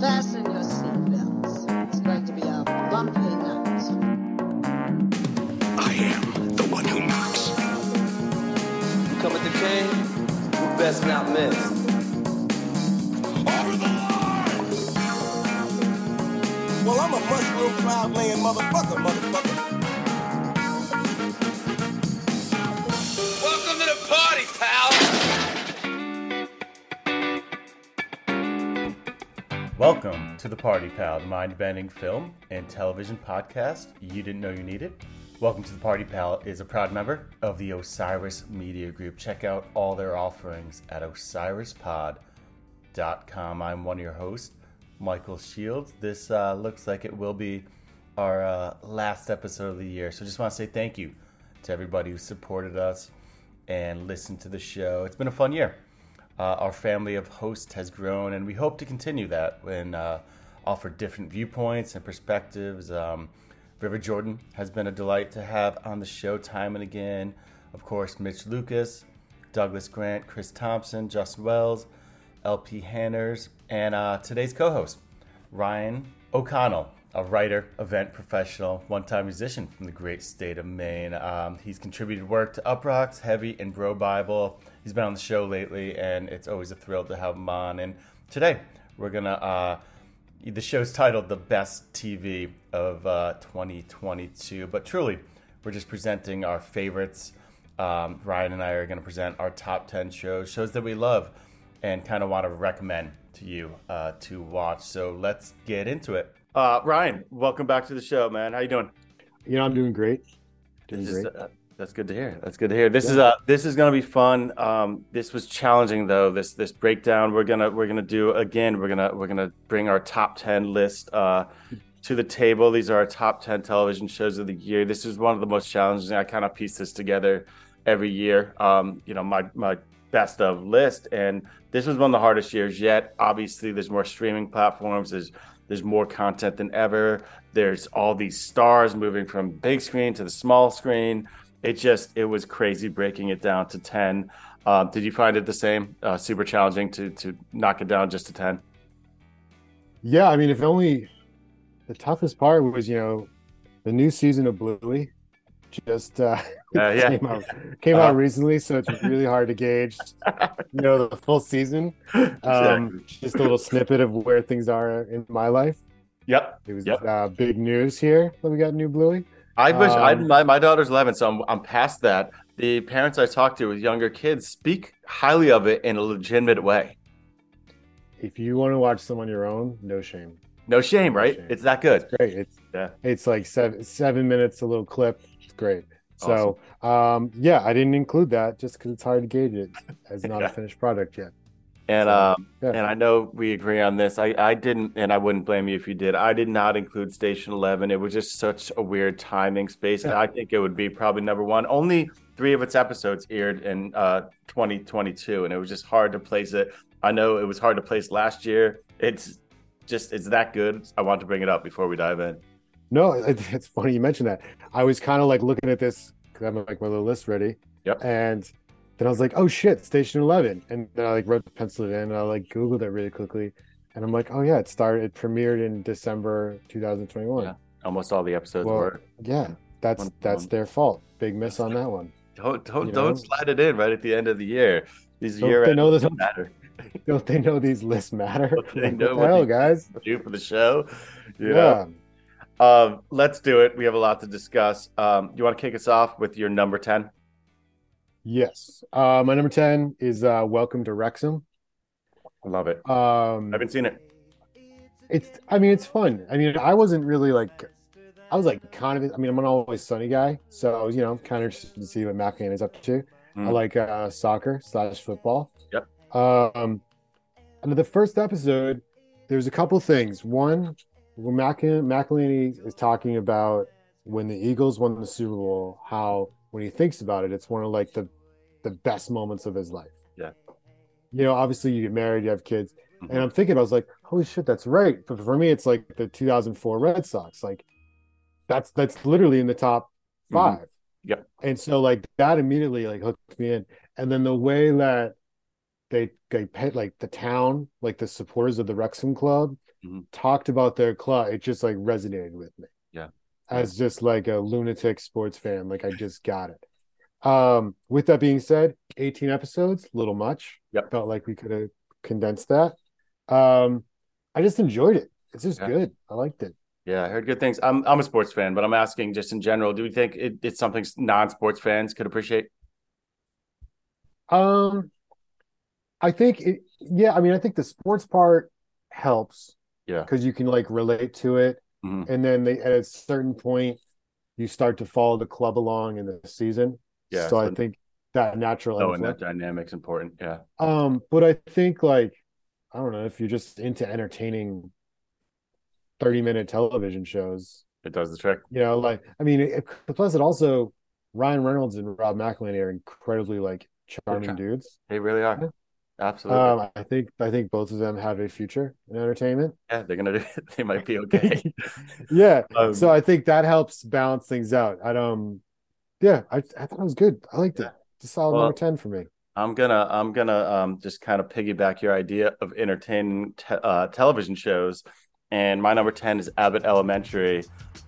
Fasten your seatbelts. It's going to be a bumpy night. I am the one who knocks. You Come at the king, who best not miss. Over the line! Well, I'm a mushroom cloud laying motherfucker, motherfucker. Welcome to the Party Pal, the mind-bending film and television podcast you didn't know you needed. Welcome to the Party Pal is a proud member of the Osiris Media Group. Check out all their offerings at osirispod.com. I'm one of your hosts, Michael Shields. This uh, looks like it will be our uh, last episode of the year, so just want to say thank you to everybody who supported us and listened to the show. It's been a fun year uh, our family of hosts has grown, and we hope to continue that and uh, offer different viewpoints and perspectives. Um, River Jordan has been a delight to have on the show time and again. Of course, Mitch Lucas, Douglas Grant, Chris Thompson, Justin Wells, LP Hanners, and uh, today's co host, Ryan O'Connell, a writer, event professional, one time musician from the great state of Maine. Um, he's contributed work to Uproxx, Heavy, and Bro Bible. He's been on the show lately, and it's always a thrill to have him on. And today, we're going to. Uh, the show's titled The Best TV of uh, 2022, but truly, we're just presenting our favorites. Um, Ryan and I are going to present our top 10 shows, shows that we love and kind of want to recommend to you uh, to watch. So let's get into it. Uh, Ryan, welcome back to the show, man. How you doing? You know, I'm doing great. Doing This is, great. uh, that's good to hear. That's good to hear. This is uh this is gonna be fun. Um, this was challenging though. This this breakdown we're gonna we're gonna do again. We're gonna we're gonna bring our top ten list uh to the table. These are our top ten television shows of the year. This is one of the most challenging. I kind of piece this together every year. Um, you know, my my best of list, and this was one of the hardest years yet. Obviously, there's more streaming platforms. There's there's more content than ever. There's all these stars moving from big screen to the small screen. It just it was crazy breaking it down to ten. Uh, did you find it the same? Uh, super challenging to to knock it down just to ten. Yeah, I mean, if only the toughest part was, you know, the new season of Bluey just uh, Uh, yeah. came out came Uh-huh. out recently, so it's really hard to gauge, you know, the full season. Um, just a little snippet of where things are in my life. Yep. It was Yep. uh, big news here that we got new Bluey. I wish I Um, my, my daughter's eleven, so I'm I'm past that. The parents I talk to with younger kids speak highly of it in a legitimate way. If you want to watch some on your own, no shame. No shame, right? shame. It's that good. Great. It's Yeah. it's like seven seven minutes, a little clip. It's great. So um yeah, I didn't include that just because it's hard to gauge it as not Yeah. a finished product yet. And um yeah. and I know we agree on this. I I didn't, and I wouldn't blame you if you did. I did not include Station Eleven. It was just such a weird timing space. Yeah. I think it would be probably number one. Only three of its episodes aired in uh 2022, and it was just hard to place it. I know it was hard to place last year. It's just it's that good. I want to bring it up before we dive in. No, it's funny you mentioned that. I was kind of like looking at this because I'm like my little list ready. Yep. And then I was like, oh shit, Station Eleven. And then I like wrote penciled it in and I like Googled it really quickly. And I'm like, oh yeah, it started it premiered in December 2021. Yeah. Almost all the episodes Well, were. Yeah, that's One- that's one. their fault. Big miss on that one. Don't don't You don't slide it in right at the end of the year. These Don't year they know this- don't matter. Don't they know these lists matter? Don't they Like, know what the hell, guys? Do for the show. You Yeah. know? Um, let's do it. We have a lot to discuss. Um, you want to kick us off with your number 10? Yes. Uh, my number 10 is uh, Welcome to Wrexham. I love it. Um, I haven't seen it. it's I mean it's fun. I mean I wasn't really like I was like kind of I mean I'm an always sunny guy, so you know kind of interested to see what McLean is up to. I Mm. like uh, soccer slash football. Yep. Um, and the first episode, there's a couple things. One, when McElhenney is talking about when the Eagles won the Super Bowl, how when he thinks about it, it's one of like the the best moments of his life. Yeah. You know, obviously you get married, you have kids, Mhm. and I'm thinking, I was like, holy shit, that's right. But for me, it's like the 2004 Red Sox. Like, that's that's literally in the top Mhm. 5 Yep. And so like that immediately like hooked me in. And then the way that they they pay like the town, like the supporters of the Wrexham club, Mhm. talked about their club, it just like resonated with me. Yeah. As just like a lunatic sports fan, like I just got it. Um, with that being said, 18 episodes, little much. Yep. Felt like we could have condensed that. Um, I just enjoyed it. It's just Yeah. good. I liked it. Yeah, I heard good things. I'm I'm a sports fan, but I'm asking just in general. Do we think it, it's something non-sports fans could appreciate? Um, I think it, yeah, I mean, I think the sports part helps Yeah. because you can like relate to it. Mhm. And then they, at a certain point, you start to follow the club along in the season. Yeah, So I think that natural Oh, and that dynamic's important. Yeah. Um, but I think like, I don't know, if you're just into entertaining 30 minute television shows, It does the trick. you know, like, I mean, it, plus it also, Ryan Reynolds and Rob McElhenney are incredibly like charming charm- dudes. They really are. Yeah. Absolutely. Um, I think I think both of them have a future in entertainment. yeah, they're gonna do. They might be okay. yeah. Um, so I think that helps balance things out. I um yeah, I I thought it was good. I liked it. It's a solid Well, number 10 for me. I'm gonna I'm gonna um just kind of piggyback your idea of entertaining te- uh, television shows, and my number ten is Abbott Elementary.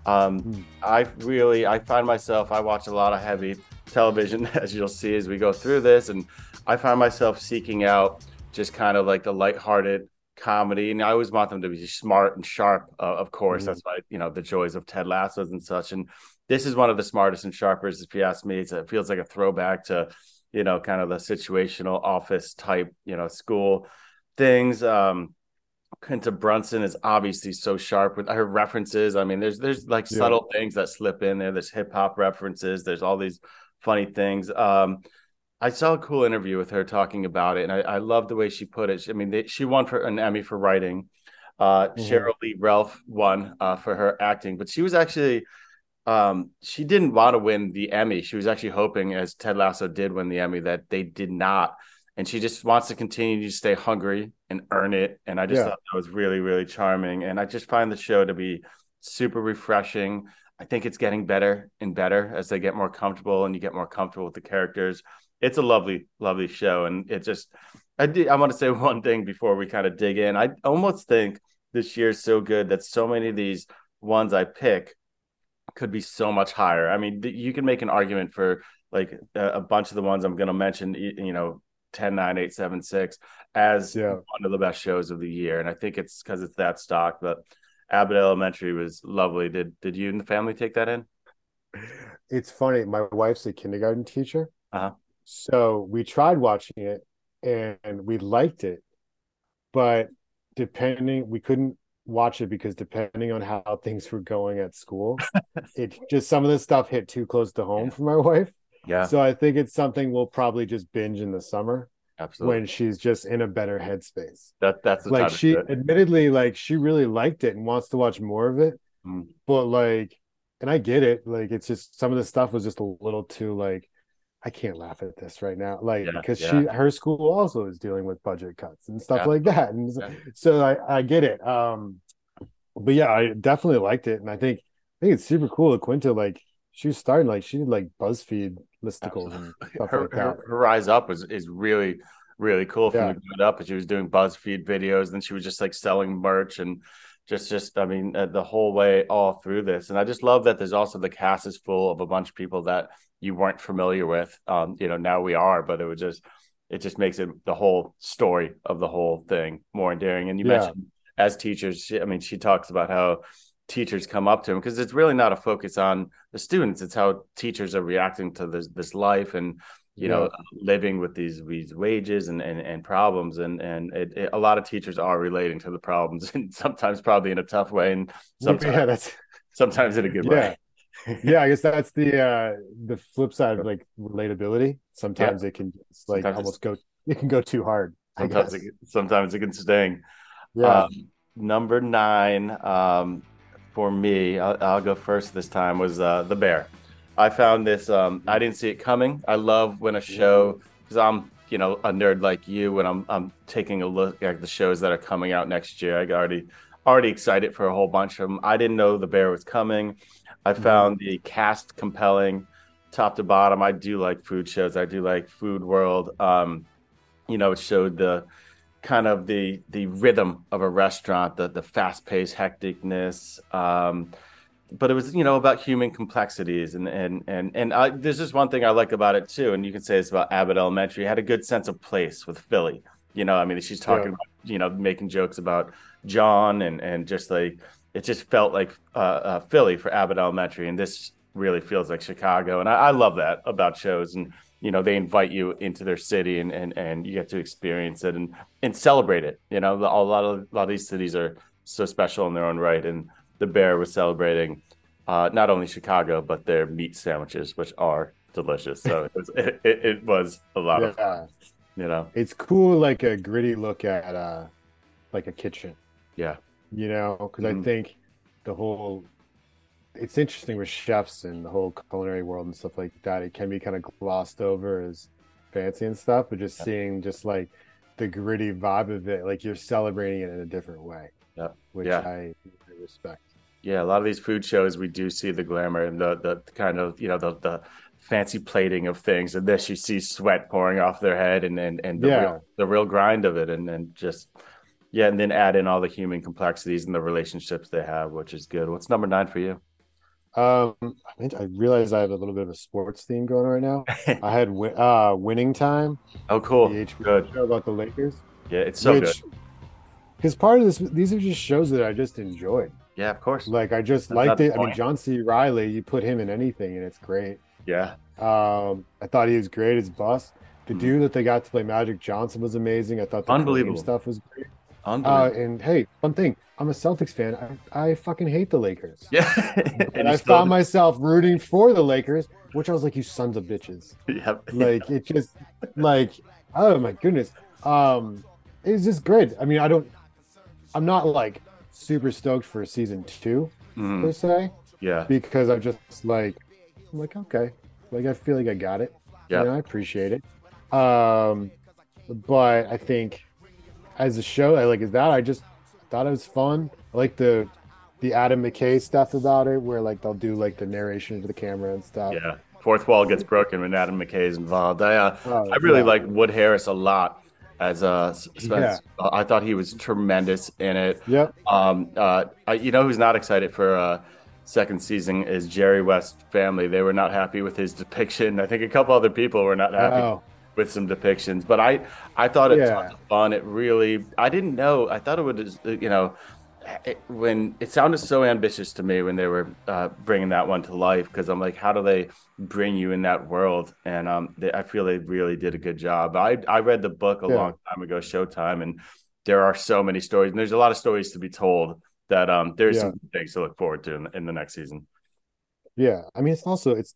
Um, Hmm. I really I find myself I watch a lot of heavy television as you'll see as we go through this, and I find myself seeking out just kind of like the lighthearted comedy, and I always want them to be smart and sharp. Uh, of course, Mhm. that's why you know the joys of Ted Lasso's and such, and this is one of the smartest and sharpest, if you ask me. It's, it feels like a throwback to you know, kind of the situational office type, you know, school things. Um, Quinta Brunson is obviously so sharp with her references. I mean, there's there's like Yeah. subtle things that slip in there. There's hip hop references. There's all these funny things. Um, I saw a cool interview with her talking about it, and I, I love the way she put it. I mean, they, she won for an Emmy for writing. Uh, Mhm. Sheryl Lee Ralph won uh, for her acting, but she was actually um, she didn't want to win the Emmy. She was actually hoping, as Ted Lasso did win the Emmy, that they did not. And she just wants to continue to stay hungry and earn it. And I just Yeah. thought that was really, really charming. And I just find the show to be super refreshing. I think it's getting better and better as they get more comfortable and you get more comfortable with the characters. It's a lovely, lovely show. And it just, I did, I want to say one thing before we kind of dig in. I almost think this year is so good that so many of these ones I pick could be so much higher. I mean, th- you can make an argument for like a, a bunch of the ones I'm going to mention, you know, 10, 9, 8, 7, 6 as Yeah. one of the best shows of the year. And I think it's because it's that stock. But Abbott Elementary was lovely. Did did you and the family take that in? It's funny. My wife's a kindergarten teacher. Uh-huh. So we tried watching it and we liked it. But depending, we couldn't watch it because depending on how things were going at school, it just some of the stuff hit too close to home Yeah. for my wife. Yeah, So I think it's something we'll probably just binge in the summer absolutely. when she's just in a better headspace. that that's the like she admittedly like she really liked it and wants to watch more of it Mm. but like and i get it like it's just some of the stuff was just a little too like i can't laugh at this right now like because yeah. she her school also is dealing with budget cuts and stuff Yeah. like that and so, Yeah. so i i get it um but yeah i definitely liked it and i think i think it's super cool that quinta like she was starting like she did like buzzfeed listicles and stuff her, like that her, her rise up was is really really cool from Yeah. the good up. She was doing BuzzFeed videos, then she was just like selling merch and just just I mean uh, the whole way all through this. And I just love that there's also the cast is full of a bunch of people that you weren't familiar with. Um, you know, now we are, but it was just it just makes it the whole story of the whole thing more endearing. And you Yeah. mentioned as teachers, she, I mean, she talks about how teachers come up to him because it's really not a focus on the students it's how teachers are reacting to this this life and you know living with these these wages and and, and problems and and it, it- a lot of teachers are relating to the problems and sometimes probably in a tough way and sometimes yeah that's sometimes in a good Yeah. way yeah, I guess that's the uh the flip side of like relatability. Sometimes it can just like Sometimes almost go it can go too hard. Sometimes it, sometimes it can sting yeah. Um, number nine um, for me, I'll, I'll go first this time, was uh, The Bear. I found this, um, I didn't see it coming. I love when a show, because I'm, you know, a nerd like you, when I'm, I'm taking a look at the shows that are coming out next year. I got already, already excited for a whole bunch of them. I didn't know The Bear was coming. I found the cast compelling top to bottom. I do like food shows. I do like Food World. Um, you know, it showed the kind of the the rhythm of a restaurant, the the fast paced hecticness. Um, but it was you know about human complexities and and and and I, there's just one thing I like about it too, and you can say it's about Abbott Elementary. It had a good sense of place with Philly. You know, I mean, she's talking Yeah. about you know making jokes about John and and just like it just felt like uh, uh, Philly for Abbott Elementary, and this really feels like Chicago, and I, I love that about shows and. You know, they invite you into their city, and, and, and you get to experience it and, and celebrate it. You know, a lot of a lot of these cities are so special in their own right, and the Bear was celebrating uh, not only Chicago but their meat sandwiches, which are delicious. So it was, it, it, was a lot of fun, Yeah, you know. it's cool, like a gritty look at uh, like a kitchen. Yeah, you know because Mhm. i think the whole it's interesting with chefs and the whole culinary world and stuff like that it can be kind of glossed over as fancy and stuff but just Yeah. seeing just like the gritty vibe of it like you're celebrating it in a different way Yeah. which Yeah. I, respect yeah. A lot of these food shows, we do see the glamour and the the kind of you know the the fancy plating of things. And this, you see sweat pouring off their head, and and and the Yeah. real, the real grind of it, and and just yeah, and then add in all the human complexities and the relationships they have, which is good. What's number nine for you? Um i mean i realize i have a little bit of a sports theme going right now i had wi- uh winning time oh, cool, the HBO good. show about the lakers Yeah, it's so good. because part of this these are just shows that i just enjoyed Yeah, of course. Like I just That's liked it. I mean. John C. Reilly, you put him in anything and it's great. Yeah, Um, I thought he was great as Buss. The Mhm. dude that they got to play Magic Johnson was amazing. I thought the Unbelievable. Stuff was great. Uh, and hey, one thing, I'm a Celtics fan. I, I fucking hate the Lakers. yeah, And I found myself rooting for the Lakers, which I was like, you sons of bitches. Yep. Like it just like oh my goodness. Um it's just great. I mean, I don't I'm not like super stoked for season two Mhm. per se. yeah, because I'm just like, I'm like, okay, like I feel like I got it. Yeah. and I appreciate it. Um, but I think as a show, I like is that I just thought it was fun. I like the the Adam McKay stuff about it, where like they'll do like the narration to the camera and stuff. yeah. Fourth wall gets broken when Adam McKay is involved. I uh, Oh, I really yeah. like Wood Harris a lot as uh, Spence. Yeah. I thought he was tremendous in it. Yep. Um, uh, I, you know who's not excited for uh, second season is Jerry West family. They were not happy with his depiction. I think a couple other people were not happy Oh, with some depictions, but I I thought it Yeah. tons fun. It really I didn't know. I thought it would you know it, when it sounded so ambitious to me when they were uh, bringing that one to life because I'm like, how do they bring you in that world? And um, they, I feel they really did a good job. I I read the book a Yeah. long time ago, Showtime, and there are so many stories, and there's a lot of stories to be told. That um, there's Yeah. some things to look forward to in, in the next season. yeah. I mean, it's also it's.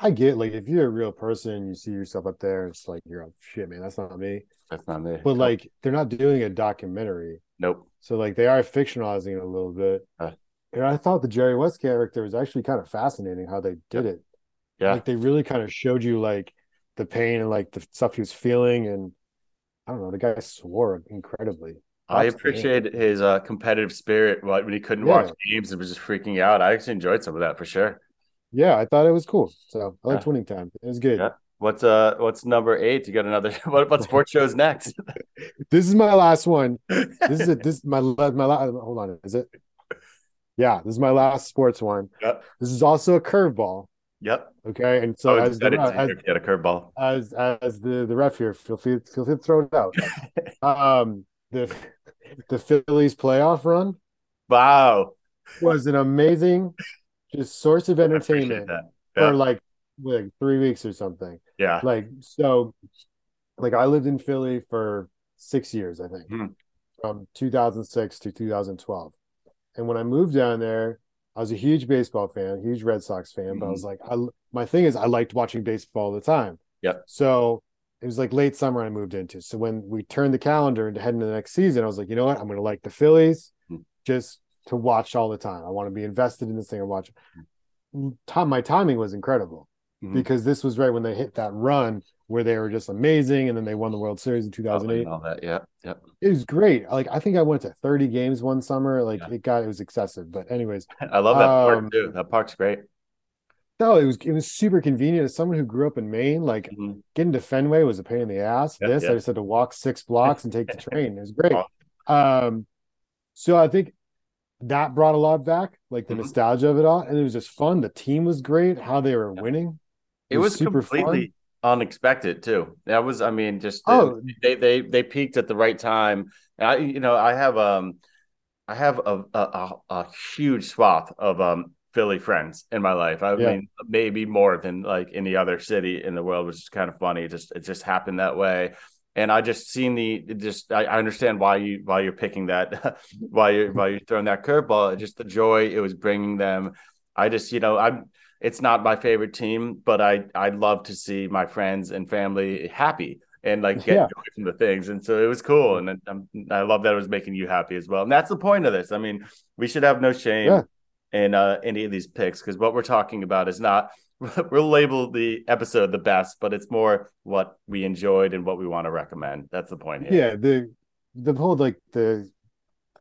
I get like if you're a real person, you see yourself up there. It's like you're oh, shit, man. That's not me. That's not me. But like they're not doing a documentary. nope. So like they are fictionalizing it a little bit. Uh. and I thought the Jerry West character was actually kind of fascinating how they did it. Yeah. Like they really kind of showed you like the pain and like the stuff he was feeling and I don't know, the guy swore incredibly. I Props to him. appreciate his uh, competitive spirit like, when he couldn't Yeah. watch games and was just freaking out. I actually enjoyed some of that for sure. Yeah, I thought it was cool. So I liked Yeah. winning time. It was good. Yeah. What's uh what's number eight? You got another what what sports shows next? This is my last one. This is it. This is my la- my last hold on, is it? Yeah, this is my last sports one. Yep. This is also a curveball. Yep. Okay. And so So as the, as, see if you had a curveball. as as the the ref here, feel free feel free to throw it out. um, the the Phillies playoff run Wow. was an amazing just source of entertainment that. for like like three weeks or something. Yeah. Like so, like I lived in Philly for six years, I think, Hmm. from 2006 to 2012. And when I moved down there, I was a huge baseball fan, huge Red Sox fan. But I was like, I my thing is I liked watching baseball all the time. Yeah. So it was like late summer I moved into. So when we turned the calendar and heading to the next season, I was like, you know what? I'm going to like the Phillies Hmm. just to watch all the time. I want to be invested in this thing and watch. Time, my timing was incredible Mhm. because this was right when they hit that run where they were just amazing, and then they won the World Series in 2008. All that. Yeah. Yep. It was great. Like I think I went to 30 games one summer. Like Yeah. it got it was excessive, but anyways, I love that Um, park too. That park's great. No, it was it was super convenient. As someone who grew up in Maine, like Mhm. getting to Fenway was a pain in the ass. Yeah, this yeah. I just had to walk six blocks and take the train. It was great. Um, so I think that brought a lot back, like the Mhm. nostalgia of it all, and it was just fun. The team was great. How they were winning. It was super fun. unexpected too. That was, I mean, just Oh. they they they peaked at the right time. I, you know, I have um, I have a a, a, a huge swath of um Philly friends in my life. I Yeah. mean, maybe more than like any other city in the world, which is kind of funny. It just it just happened that way. And I just seen the just I, I understand why you why you're picking that why you why you're throwing that curveball. Just the joy it was bringing them. I just you know I'm it's not my favorite team, but I I love to see my friends and family happy and like get Yeah. joy from the things. And so it was cool, and I'm, I love that it was making you happy as well. And that's the point of this. I mean, we should have no shame Yeah. in uh, any of these picks because what we're talking about is not. We'll label the episode the best, but it's more what we enjoyed and what we want to recommend. That's the point here. Yeah, the the whole like the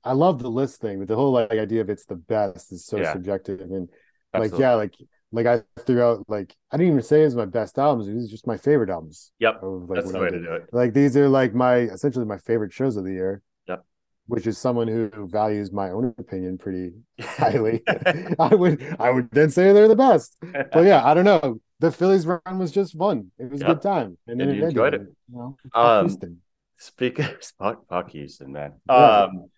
I love the list thing, but the whole like idea of it's the best is so Yeah. subjective and Absolutely. like yeah, like like I threw out like I didn't even say it's my best albums. These are just my favorite albums. Yep. of, like, That's the way to do it. Like these are like my essentially my favorite shows of the year. Yep. Which is someone who values my own opinion pretty highly. I would I would then say they're the best. But yeah, I don't know. The Phillies run was just fun. It was a good time. And And then you it enjoyed ended, You know, Um, Houston. Speak fuck, fuck Houston, man. Um,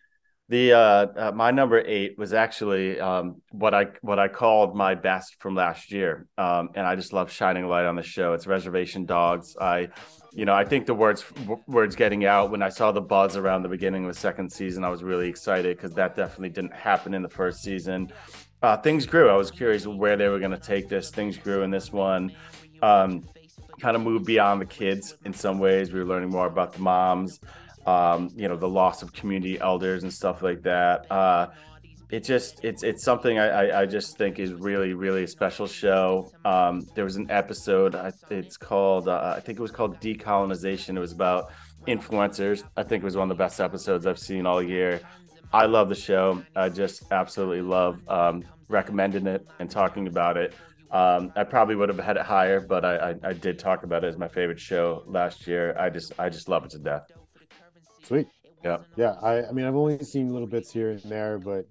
the uh, uh, my number eight was actually um what I what I called my best from last year. Um, and I just love shining light on the show. It's Reservation Dogs. I, you know, I think the words words getting out when I saw the buzz around the beginning of the second season, I was really excited because that definitely didn't happen in the first season. Uh, things grew. I was curious where they were going to take this. Things grew in this one. Um, kind of moved beyond the kids in some ways. We were learning more about the moms, um, you know, the loss of community elders and stuff like that. Uh, it just it's it's something I, I I just think is really really a special show. Um, there was an episode. It's called uh, I think it was called decolonization. It was about influencers. I think it was one of the best episodes I've seen all year. I love the show. I just absolutely love um, recommending it and talking about it. Um, I probably would have had it higher, but I, I, I did talk about it as my favorite show last year. I just I just love it to death. Sweet. Yeah. Yeah. I, I mean, I've only seen little bits here and there, but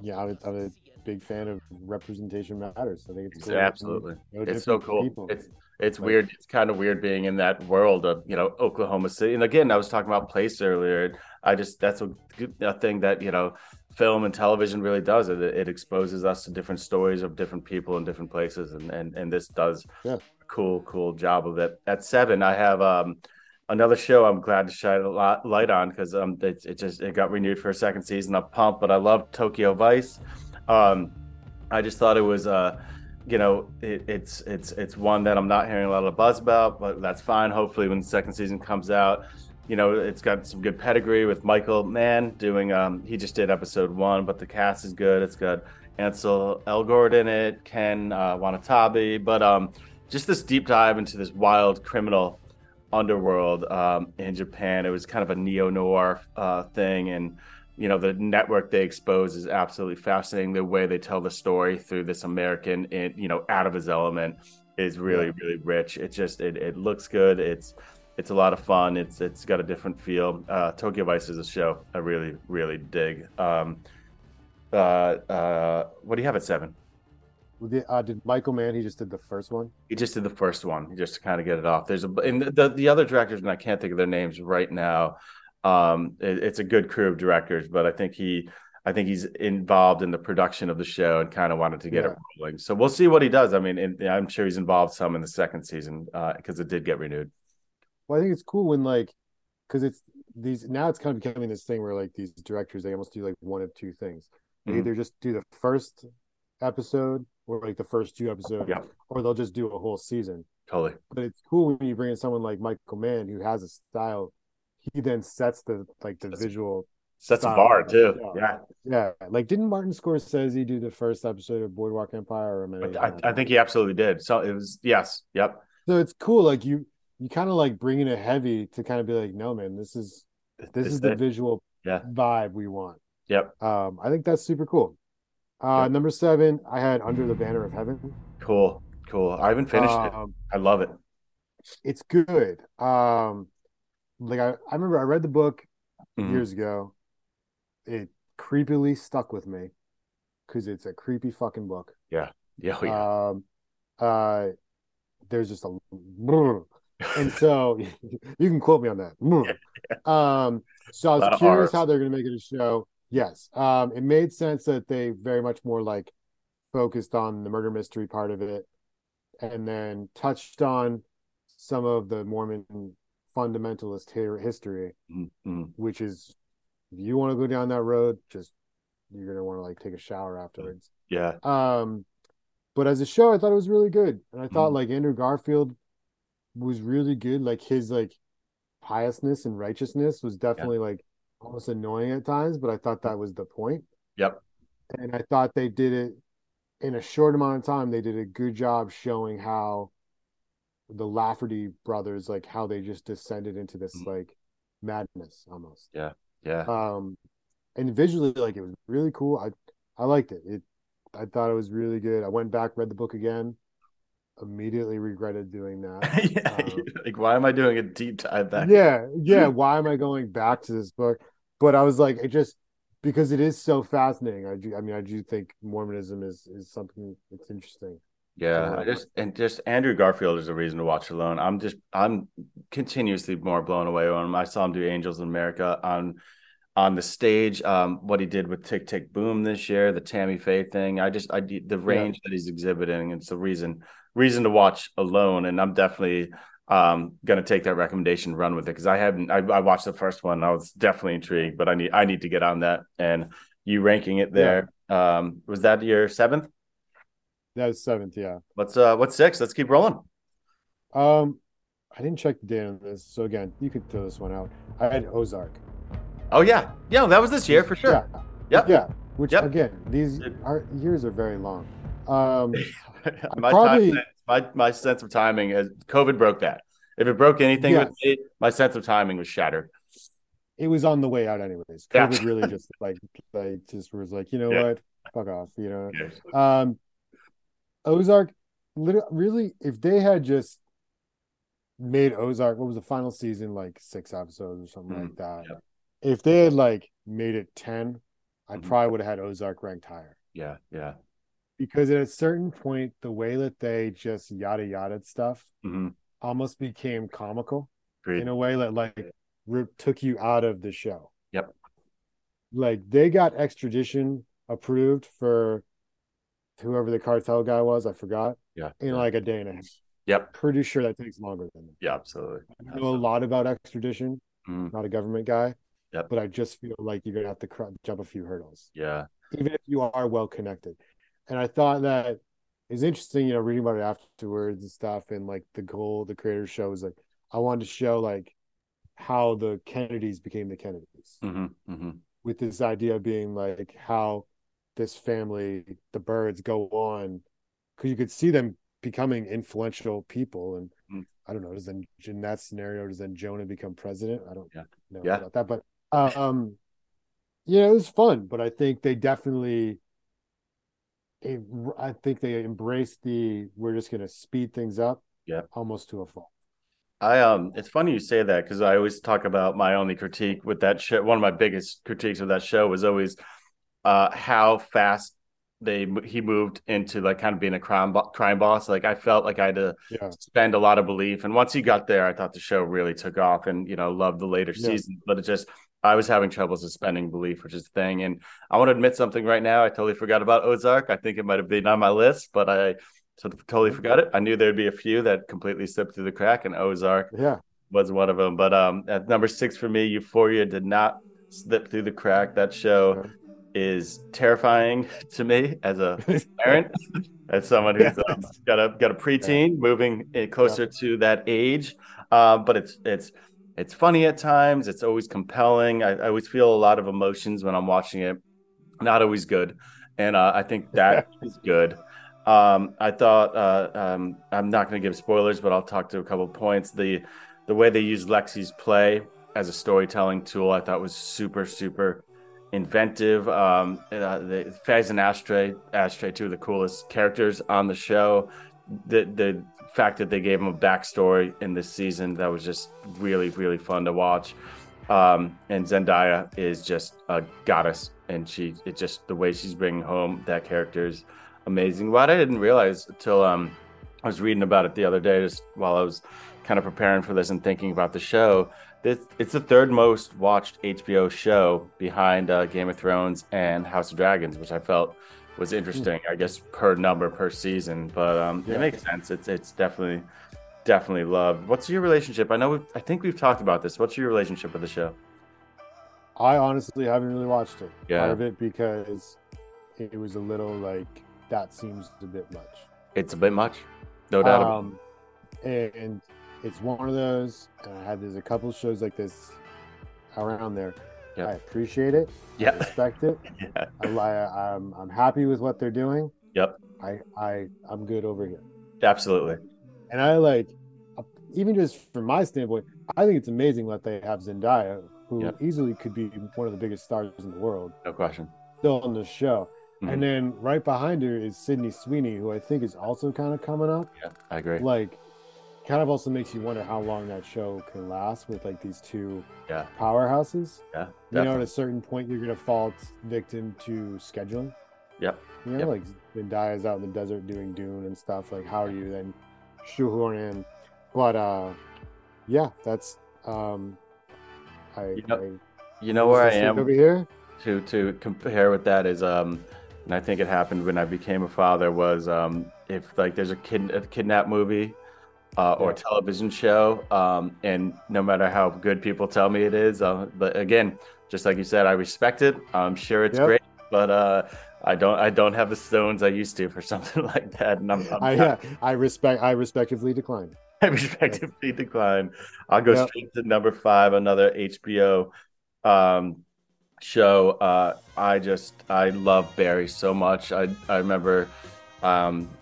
yeah, I'm a, I'm a big fan of representation matters. I think it's cool. Absolutely. You know, It's so cool. people. It's it's Like- weird. It's kind of weird being in that world of you know Oklahoma City. And again, I was talking about place earlier. I just that's a, good- a thing that you know film and television really does. It, it exposes us to different stories of different people in different places, and and and this does Yeah. a cool cool job of it. At seven, I have um another show I'm glad to shine a lot light on because um it, it just it got renewed for a second season. I'm pumped, but I love Tokyo Vice. Um, I just thought it was uh you know it, it's it's it's one that I'm not hearing a lot of buzz about, but that's fine. Hopefully, when the second season comes out, you know it's got some good pedigree with Michael Mann doing. Um, he just did episode one, but the cast is good. It's got Ansel Elgort in it, Ken uh, but um, just this deep dive into this wild criminal underworld um, in Japan. It was kind of a neo noir uh, thing, and you know the network they expose is absolutely fascinating. The way they tell the story through this American, in, you know, out of his element is really Yeah. really rich. It just it, it looks good. It's it's a lot of fun. It's it's got a different feel. Uh, Tokyo Vice is a show I really really dig. Um, uh, uh, what do you have at seven? Uh, did Michael Mann? He just did the first one. He just did the first one, just to kind of get it off. There's a and the the other directors, and I can't think of their names right now. Um, it- it's a good crew of directors, but I think he, I think he's involved in the production of the show and kind of wanted to get Yeah. it rolling. So we'll see what he does. I mean, and I'm sure he's involved some in the second season because it did get renewed. Well, I think it's cool when like, because it's these now it's kind of becoming this thing where like these directors they almost do like one of two things. They Mhm. either just do the first episode or like the first two episodes, Yeah. or they'll just do a whole season. Totally. But it's cool when you bring in someone like Michael Mann who has a style. He then sets the like the That's- visual. Sets a bar too. Yeah. Yeah, Yeah, like didn't Martin Scorsese do the first episode of Boardwalk Empire? Or I, I think he absolutely did. So it was yes, yep. so. It's cool. Like you, you kind of like bring in a heavy to kind of be like, no, man, this is this is the it. visual Yeah. vibe we want. Yep. Um, I think that's super cool. Uh, number seven, I had Under the Banner of Heaven. Cool, cool. I haven't finished it. Um, I love it. It's good. Um, like I, I remember I read the book Mhm. years ago. It creepily stuck with me because it's a creepy fucking book. Yeah, oh, yeah. Um, uh, there's just a, and so you can quote me on that. Um, so I was curious how they're going to make it a show. Yes, um, it made sense that they very much more like focused on the murder mystery part of it, and then touched on some of the Mormon fundamentalist history, Mhm, mhm. which is if you want to go down that road, just you're gonna want to like take a shower afterwards. Yeah, Um, but as a show, I thought it was really good, and I thought Mhm. like Andrew Garfield was really good. Like his like piousness and righteousness was definitely like almost annoying at times, but I thought that was the point. yep. And I thought they did it in a short amount of time. They did a good job showing how the Lafferty brothers, like how they just descended into this Mhm. like madness almost. Yeah. Yeah, Um, and visually, like it was really cool. I I liked it. It I thought it was really good. I went back, read the book again. Immediately regretted doing that. yeah. Um, like, why am I doing a deep dive back? yeah, yeah. Why am I going back to this book? But I was like, it just because it is so fascinating. I do. I mean, I do think Mormonism is is something that's interesting. Yeah, I Um, just and just Andrew Garfield is a reason to watch alone. I'm just I'm continuously more blown away on him. I saw him do Angels in America on on the stage. Um, what he did with Tick Tick Boom this year, the Tammy Faye thing. I just I the range that he's exhibiting. It's the reason reason to watch alone, and I'm definitely um gonna take that recommendation, run with it because I haven't. I, I watched the first one. I was definitely intrigued, but I need I need to get on that. And you ranking it there. Um, was that your seventh? That was seventh, yeah. What's uh what's six? Let's keep rolling. Um, I didn't check the date on this, so again, you could throw this one out. I had Ozark. Oh yeah, yeah, that was this year for sure. Yeah, Yep. yeah. Which Yep. again, these are years are very long. Um, my probably- time, my my sense of timing is COVID broke that. If it broke anything with me, my sense of timing was shattered. it was on the way out anyways. Yeah. COVID really just like like just was like, you know Yeah. what? Fuck off, you know. Um Ozark literally really if they had just made Ozark what was the final season like 6 episodes or something Mhm. like that. If they had like made it 10, I Mhm. probably would have had Ozark ranked higher. Yeah, yeah. Because at a certain point the way that they just yada yada stuff hmm almost became comical. Agreed. in a way that like took you out of the show. Yep. Like they got extradition approved for whoever the cartel guy was, I forgot, yeah. in yeah. like a day and a half. Yep. Pretty sure that takes longer than that. Yeah, absolutely. I know a lot about extradition, Mhm. not a government guy, Yep. but I just feel like you're gonna have to cr- jump a few hurdles, Yeah. even if you are well connected. And I thought that is interesting, you know, reading about it afterwards and stuff, and like the goal the creator show was like, I wanted to show like how the Kennedys became the Kennedys. hmm hmm with this idea of being like how this family, the Byrdes, go on because you could see them becoming influential people. And Mm. I don't know, does then in that scenario, does then Jonah become president? I don't Yeah. know Yeah. about that, but um, yeah, it was fun. But I think they definitely, it, I think they embraced the we're just going to speed things up, Yeah. almost to a fault. I um, it's funny you say that because I always talk about my only critique with that show. One of my biggest critiques of that show was always uh how fast they he moved into like kind of being a crime bo- crime boss. Like I felt like I had to Yeah, spend a lot of belief, and once he got there, I thought the show really took off, and you know loved the later Yeah. seasons. But it just I was having trouble suspending belief, which is the thing. And I want to admit something right now. I totally forgot about Ozark. I think it might have been on my list, but I totally forgot it. I knew there'd be a few that completely slipped through the crack, and Ozark yeah, was one of them. But um, at number six for me, Euphoria did not slip through the crack. That show is terrifying to me as a parent, as someone who's um, got a got a preteen moving it closer to that age. Uh, but it's it's it's funny at times. It's always compelling. I, I always feel a lot of emotions when I'm watching it. Not always good, and uh, I think that is good. Um, I thought uh, um, I'm not going to give spoilers, but I'll talk to a couple of points. The the way they use Lexi's play as a storytelling tool, I thought was super super inventive. Um, uh, the Fez and Ashtray, Ashtray, two of the coolest characters on the show. The the fact that they gave him a backstory in this season that was just really really fun to watch. Um, and Zendaya is just a goddess, and she it just the way she's bringing home that character is amazing. What I didn't realize until um, I was reading about it the other day, just while I was kind of preparing for this and thinking about the show. This, it's the third most watched HBO show behind uh, Game of Thrones and House of Dragons, which I felt was interesting. I guess per number per season, but um, Yeah. it makes sense. It's it's definitely definitely loved. What's your relationship? I know we've, I think we've talked about this. What's your relationship with the show? I honestly haven't really watched it. Yeah. Part of it because it was a little like that seems a bit much. It's a bit much, no doubt. about it. Um, and it's one of those. And I had there's a couple shows like this around there. Yep. I appreciate it. I Yeah, respect it. yeah, I, li- I'm I'm happy with what they're doing. yep, I I I'm good over here. absolutely. And I like even just from my standpoint, I think it's amazing that they have Zendaya, who Yep. easily could be one of the biggest stars in the world, No question. still on the show. Mhm. And then right behind her is Sydney Sweeney, who I think is also kind of coming up. Yeah, I agree. Like, kind of also makes you wonder how long that show can last with like these two Yeah, powerhouses. yeah, You know, at a certain point, you're gonna fall victim to scheduling. Yep. You know, Yep. like Zendaya's out in the desert doing Dune and stuff. Like, how do you then shoehorn in? But uh, yeah, that's um, I, You know- I You know where I am over here. to to compare with that is um, and I think it happened when I became a father was um, if like there's a kid a kidnap movie. Uh, or television show, um, and no matter how good people tell me it is, uh, but again, just like you said, I respect it. I'm sure it's Yep. great, but uh, I don't I don't have the stones I used to for something like that, and I'm, I'm I yeah, I respect. I respectively decline. I respectively decline. I'll go Yep. straight to number five, another HBO um, show. Uh, I just I love Barry so much. I I remember um,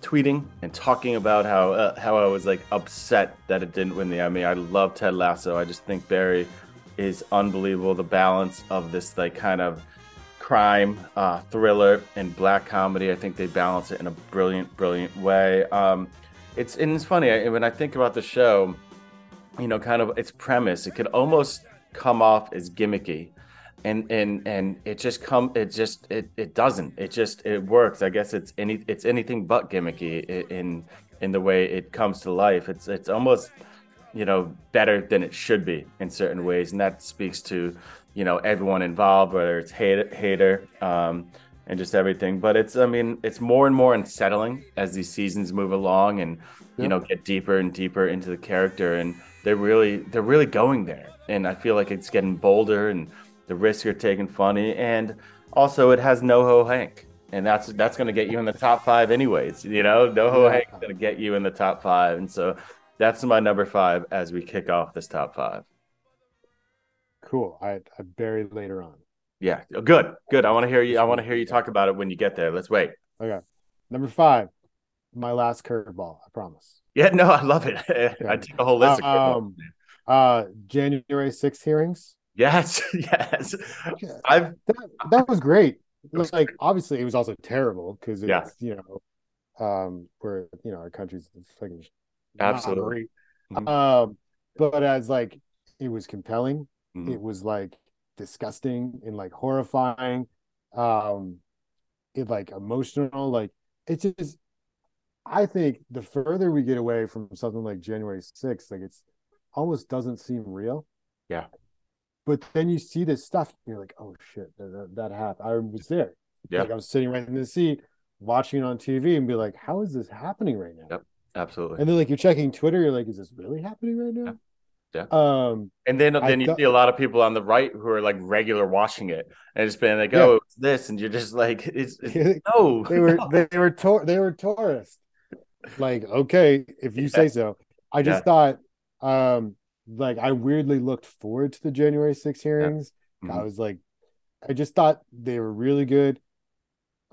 tweeting and talking about how uh, how I was like upset that it didn't win the Emmy. I love Ted Lasso. I just think Barry is unbelievable. The balance of this like kind of crime, uh, thriller, and black comedy. I think they balance it in a brilliant, brilliant way. Um, it's and it's funny I, when I think about the show. You know, kind of its premise. It could almost come off as gimmicky, and and and it just come. It just it it doesn't. It just it works. I guess it's any it's anything but gimmicky in in the way it comes to life. It's it's almost you know better than it should be in certain ways, and that speaks to you know everyone involved, whether it's Hader, Hader, um, and just everything. But it's I mean it's more and more unsettling as these seasons move along, and you know get deeper and deeper into the character, and they're really they're really going there, and I feel like it's getting bolder, and the risks are taking funny, and also it has NoHo Hank. And that's that's going to get you in the top five, anyways. You know, NoHo Yeah. Hank's going to get you in the top five, and so that's my number five as we kick off this top five. Cool. I I buried later on. Yeah, good, good. I want to hear you. I want to hear you talk about it when you get there. Let's wait. Okay. Number five, my last curveball. I promise. Yeah, no, I love it. I took a whole list. Of Um, uh, January 6th hearings. Yes, yes. I've That, that was great. It was like obviously it was also terrible because it's Yeah. you know, um, where you know our country's fucking Absolutely. Mhm. Um, but as like it was compelling, Mhm. it was like disgusting and like horrifying, um, it like emotional. Like it's just, I think the further we get away from something like January 6th, like it's almost doesn't seem real. Yeah. But then you see this stuff, and you're like, oh shit, that, that, happened. I was there. Yeah. Like I was sitting right in the seat watching it on TV and be like, how is this happening right now? Yep. absolutely. And then like you're checking Twitter, you're like, is this really happening right now? Yeah. Um, And then I then you thought- see a lot of people on the right who are like regular watching it and it's been like, Yeah. oh, it's this, and you're just like, it's, it's they were no. they were tour they were tourists. Like, okay, if you say so. I just thought um like I weirdly looked forward to the January 6 hearings. I Mhm. was like, I just thought they were really good.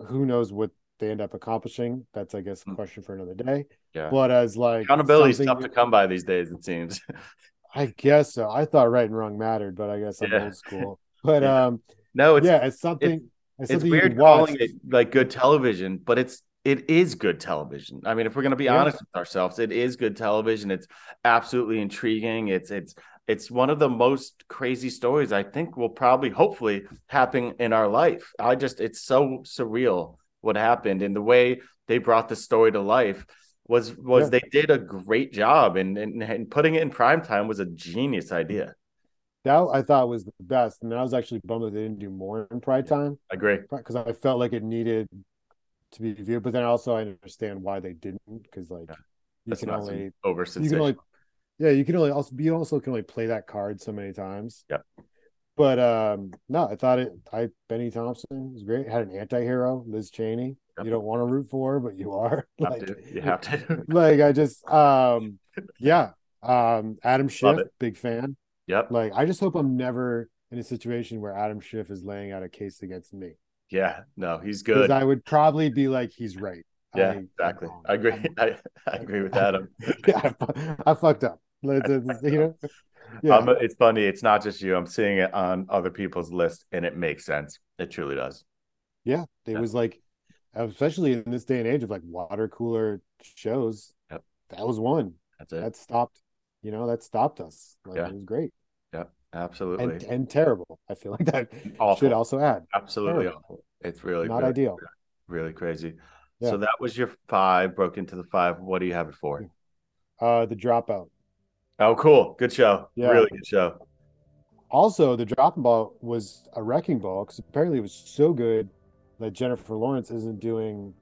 Who knows what they end up accomplishing? That's I guess a Mm. question for another day. Yeah. But as like accountability is something- tough to come by these days. It seems. I guess so. I thought right and wrong mattered, but I guess I'm Yeah. old school. But Yeah. um No, it's yeah, it's something. It's, it's something weird calling it like good television, but it's it is good television. I mean, if we're gonna be Yeah. honest with ourselves, it is good television. It's absolutely intriguing. It's it's it's one of the most crazy stories I think will probably hopefully happen in our life. I just it's so surreal what happened and the way they brought the story to life was was Yeah. they did a great job and, and and putting it in prime time was a genius idea. That I thought was the best, and I was actually bummed that they didn't do more in prime time I agree. because I felt like it needed to be viewed. But then also I understand why they didn't because like Yeah. you That's can only over you can only yeah you can only also you also can only play that card so many times. Yep. But um no, I thought it. I Bennie Thompson was great. Had an anti-hero, Liz Cheney. Yep. You don't want to root for, but you are. Like, to. You have to. like I just um yeah um Adam Schiff, big fan. yep. Like I just hope I'm never in a situation where Adam Schiff is laying out a case against me Yeah. No, he's good. I would probably be like he's right. Yeah, I- exactly. I agree. I, I agree with Adam. yeah, I, I fucked up. You know, yeah, Um, it's funny. It's not just you. I'm seeing it on other people's list, and it makes sense. It truly does. yeah. It Yeah. was like, especially in this day and age of like water cooler shows. Yep. That was one That's it. that stopped. You know, that stopped us. Like, Yeah. it was great Yep. Absolutely. and and terrible. I feel like that Awful. should also add Absolutely terrible. awful. It's really not really, ideal. Really crazy. Yeah. So that was your five. Broke into the five. What do you have it for? Uh, the dropout. Oh, cool. Good show. Yeah. Really good show. Also, the dropping ball was a wrecking ball because apparently it was so good that Jennifer Lawrence isn't doing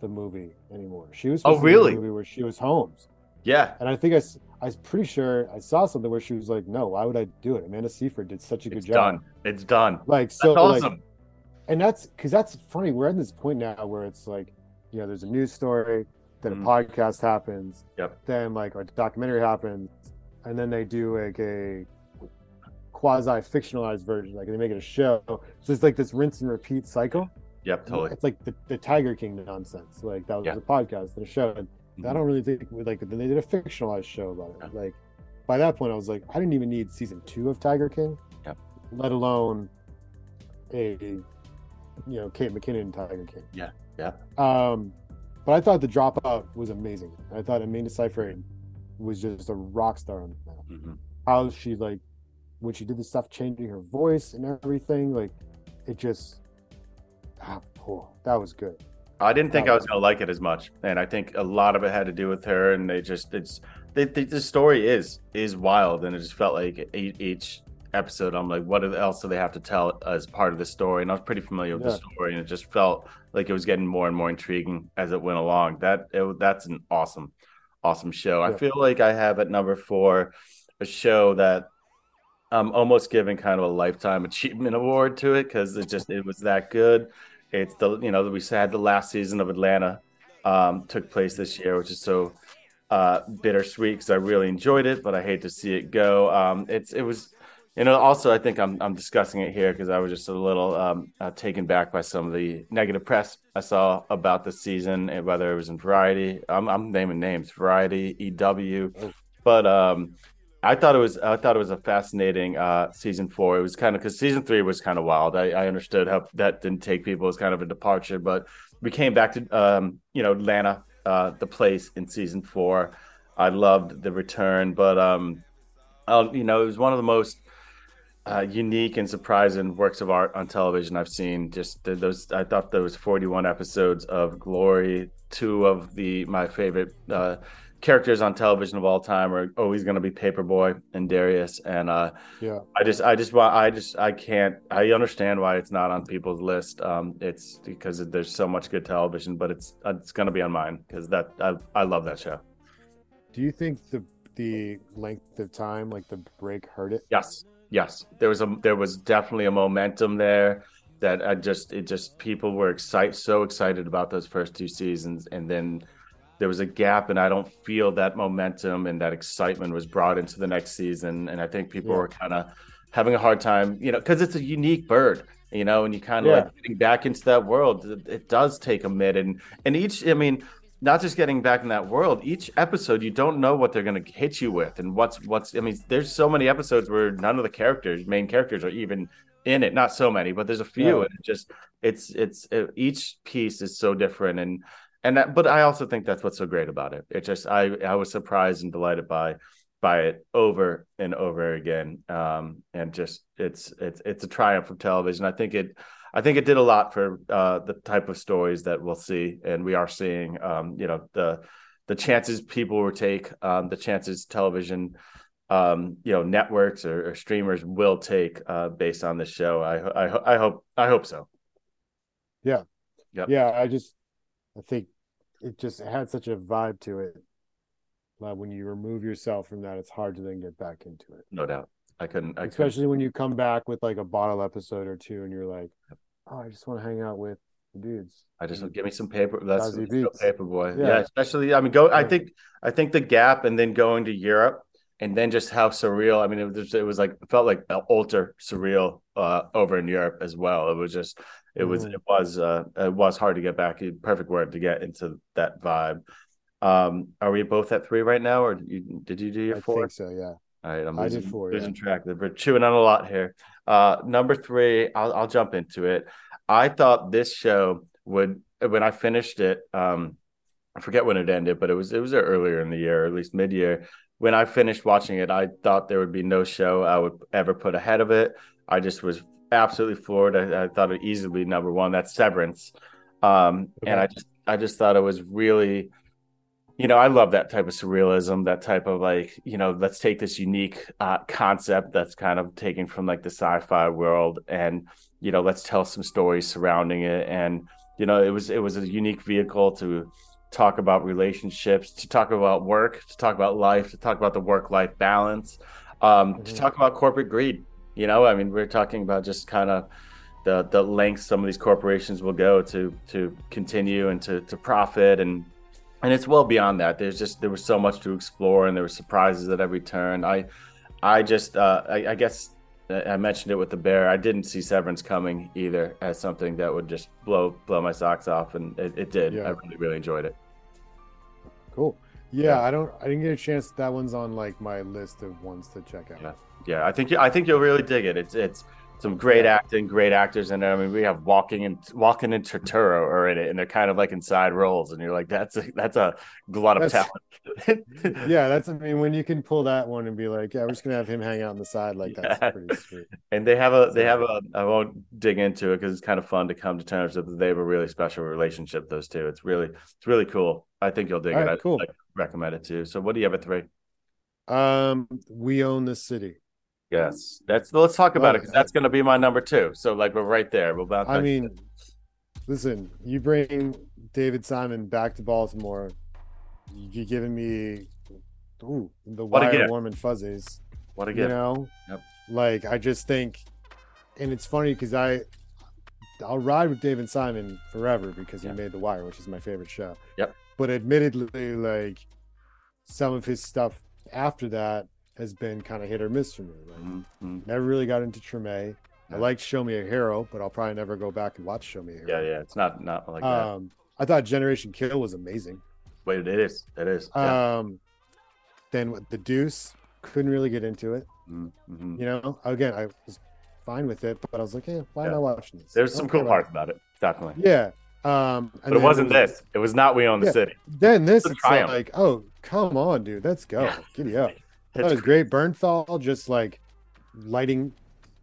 the movie anymore. She was Oh, supposed to be in the really? movie where she was Holmes, Yeah. and I think I, I was pretty sure I saw something where she was like, "No, why would I do it?" Amanda Seyfried did such a good job. It's job. done. It's done. Like so, That's like, awesome. and that's because that's funny. We're at this point now where it's like, you know, there's a news story, then Mhm. a podcast happens, Yep. then like a documentary happens, and then they do like a quasi fictionalized version, like they make it a show. So it's like this rinse and repeat cycle. Yep. Totally. It's like the, the Tiger King nonsense. Like that was Yeah. a podcast and a show. And I don't really think like then they did a fictionalized show about it. Like by that point, I was like, I didn't even need season two of Tiger King, Yep. let alone a you know Kate McKinnon Tiger King. Yeah. Yeah. Um, but I thought the dropout was amazing. I thought Amanda Seyfried was just a rock star on that. Mhm. How she like when she did the stuff, changing her voice and everything, like it just ah, oh, that was good. I didn't think. I was gonna like it as much, and I think a lot of it had to do with her. And they just it's they, they, the story is is wild, and it just felt like each, each episode, I'm like, what else do they have to tell as part of the story? And I was pretty familiar with Yeah. the story, and it just felt like it was getting more and more intriguing as it went along. That it, that's an awesome, awesome show. I feel like I have at number four a show that I'm almost giving kind of a lifetime achievement award to it because it just it was that good. It's the you know we had the last season of Atlanta um, took place this year, which is so uh, bittersweet because I really enjoyed it, but I hate to see it go. Um, it's it was you know also I think I'm I'm discussing it here because I was just a little um, uh, taken back by some of the negative press I saw about the season, and whether it was in Variety. I'm, I'm naming names: Variety, EW, but um, I thought it was I thought it was a fascinating uh, season four. It was kind of because season three was kind of wild. I, I understood how that didn't take people as kind of a departure, but we came back to um, you know Atlanta, uh, the place in season four. I loved the return, but um, uh, you know it was one of the most uh, unique and surprising works of art on television I've seen. Just th- those, I thought was 41 episodes of Glory. Two of the my favorite uh, characters on television of all time are always going to be Paperboy and Darius. And uh, Yeah. I just, I just, I just, I can't. I understand why it's not on people's list. Um, it's because there's so much good television, but it's it's going to be on mine because that I, I love that show. Do you think the the length of time, like the break, hurt it? Yes, yes. There was a there was definitely a momentum there that I just it just people were excited so excited about those first two seasons, and then there was a gap, and I don't feel that momentum and that excitement was brought into the next season, and I think people Yeah. were kind of having a hard time, you know, because it's a unique bird. You know, and you kind of Yeah. like getting back into that world. It, it does take a minute, and and each, I mean, not just getting back in that world. Each episode, you don't know what they're going to hit you with, and what's what's. I mean, there's so many episodes where none of the characters, main characters, are even in it. Not so many, but there's a few, Yeah. and it just it's it's it, each piece is so different, and and that. But I also think that's what's so great about it. It just I I was surprised and delighted by by it over and over again, um, and just it's it's it's a triumph of television. I think it. I think it did a lot for uh, the type of stories that we'll see, and we are seeing. Um, you know the the chances people will take, um, the chances television, um, you know, networks or, or streamers will take uh, based on this show. I I I hope I hope so. Yeah, yep. Yeah, I just I think it just had such a vibe to it. Like when you remove yourself from that, it's hard to then get back into it. No doubt. I couldn't. I couldn't. Especially when you come back with like a bottle episode or two and you're like, Oh, I just want to hang out with the dudes. I just give me some paper. That's Dazzy some Beats. paper boy. Yeah. Yeah. especially. I mean, go. I think. I think the gap, and then going to Europe, and then just how surreal. I mean, it was. It was like it felt like ultra surreal uh, over in Europe as well. It was just. It was. Mhm. It was. Uh, it was hard to get back. Perfect word to get into that vibe. Um, are we both at three right now, or did you, did you do your I four? think so, yeah. All right, I'm I did losing, four, losing yeah. track. We're chewing on a lot here. Uh, number three, I'll, I'll jump into it. I thought this show would, when I finished it, um, I forget when it ended, but it was it was earlier in the year, or at least mid year. When I finished watching it, I thought there would be no show I would ever put ahead of it. I just was absolutely floored. I, I thought it easily be number one. That's Severance, um, and I just I just thought it was really you know, I love that type of surrealism, that type of like, you know, let's take this unique uh, concept that's kind of taken from like the sci-fi world, and you know, let's tell some stories surrounding it. And you know, it was it was a unique vehicle to talk about relationships, to talk about work, to talk about life, to talk about the work-life balance, um, to Mhm. talk about corporate greed. You know, I mean, we're talking about just kind of the the lengths some of these corporations will go to to continue and to to profit and and it's well beyond that. There's just there was so much to explore and there were surprises at every turn. I i just uh i, I guess i mentioned it with the bear. I didn't see severance coming either as something that would just blow blow my socks off and it, it did. Yeah. i really really enjoyed it. Cool. Yeah. I don't I didn't get a chance. That one's on like my list of ones to check out. Yeah. yeah i think you i think you'll really dig it it's it's some great Yeah. acting great actors in there i mean we have Walken and Walken and Turturro are in it and they're kind of like inside roles and you're like that's a that's a glut of That's- talent Yeah, that's I mean when you can pull that one and be like, yeah, we're just gonna have him hang out on the side like that's pretty sweet. And they have a they have a I won't dig into it because it's kind of fun to come to terms with. They have a really special relationship. Those two. It's really it's really cool. I think you'll dig All it. right, cool. like, recommend it too. So what do you have at three? Um, we own the city. Yes, that's let's talk about Oh, it because that's going to be my number two. So like we're right there. We're about. I mean, listen, you bring David Simon back to Baltimore, you're giving me ooh, the What wire warm and fuzzies. what a You gift. know, Yep. like I just think, and it's funny because I, I'll ride with David Simon forever because he made The Wire, which is my favorite show. Yep. But admittedly, like some of his stuff after that has been kind of hit or miss for me. Like, Mhm, mhm. Never really got into Treme. I liked Show Me a Hero, but I'll probably never go back and watch Show Me a Hero. Yeah, yeah. It's not not like that. Um, I thought Generation Kill was amazing. Wait, it is. It is. Yeah. Um, then with the Deuce, couldn't really get into it. Mhm, mhm. You know, again, I was fine with it, but I was like, hey, why am Yeah. I watching this? There's some cool parts about it. Definitely. Yeah. Um, and But it wasn't there was- this. It was not We Own the Yeah. City. Then this, It's it's like, oh, come on, dude, let's go, giddy up. That was great. Bernthal just like lighting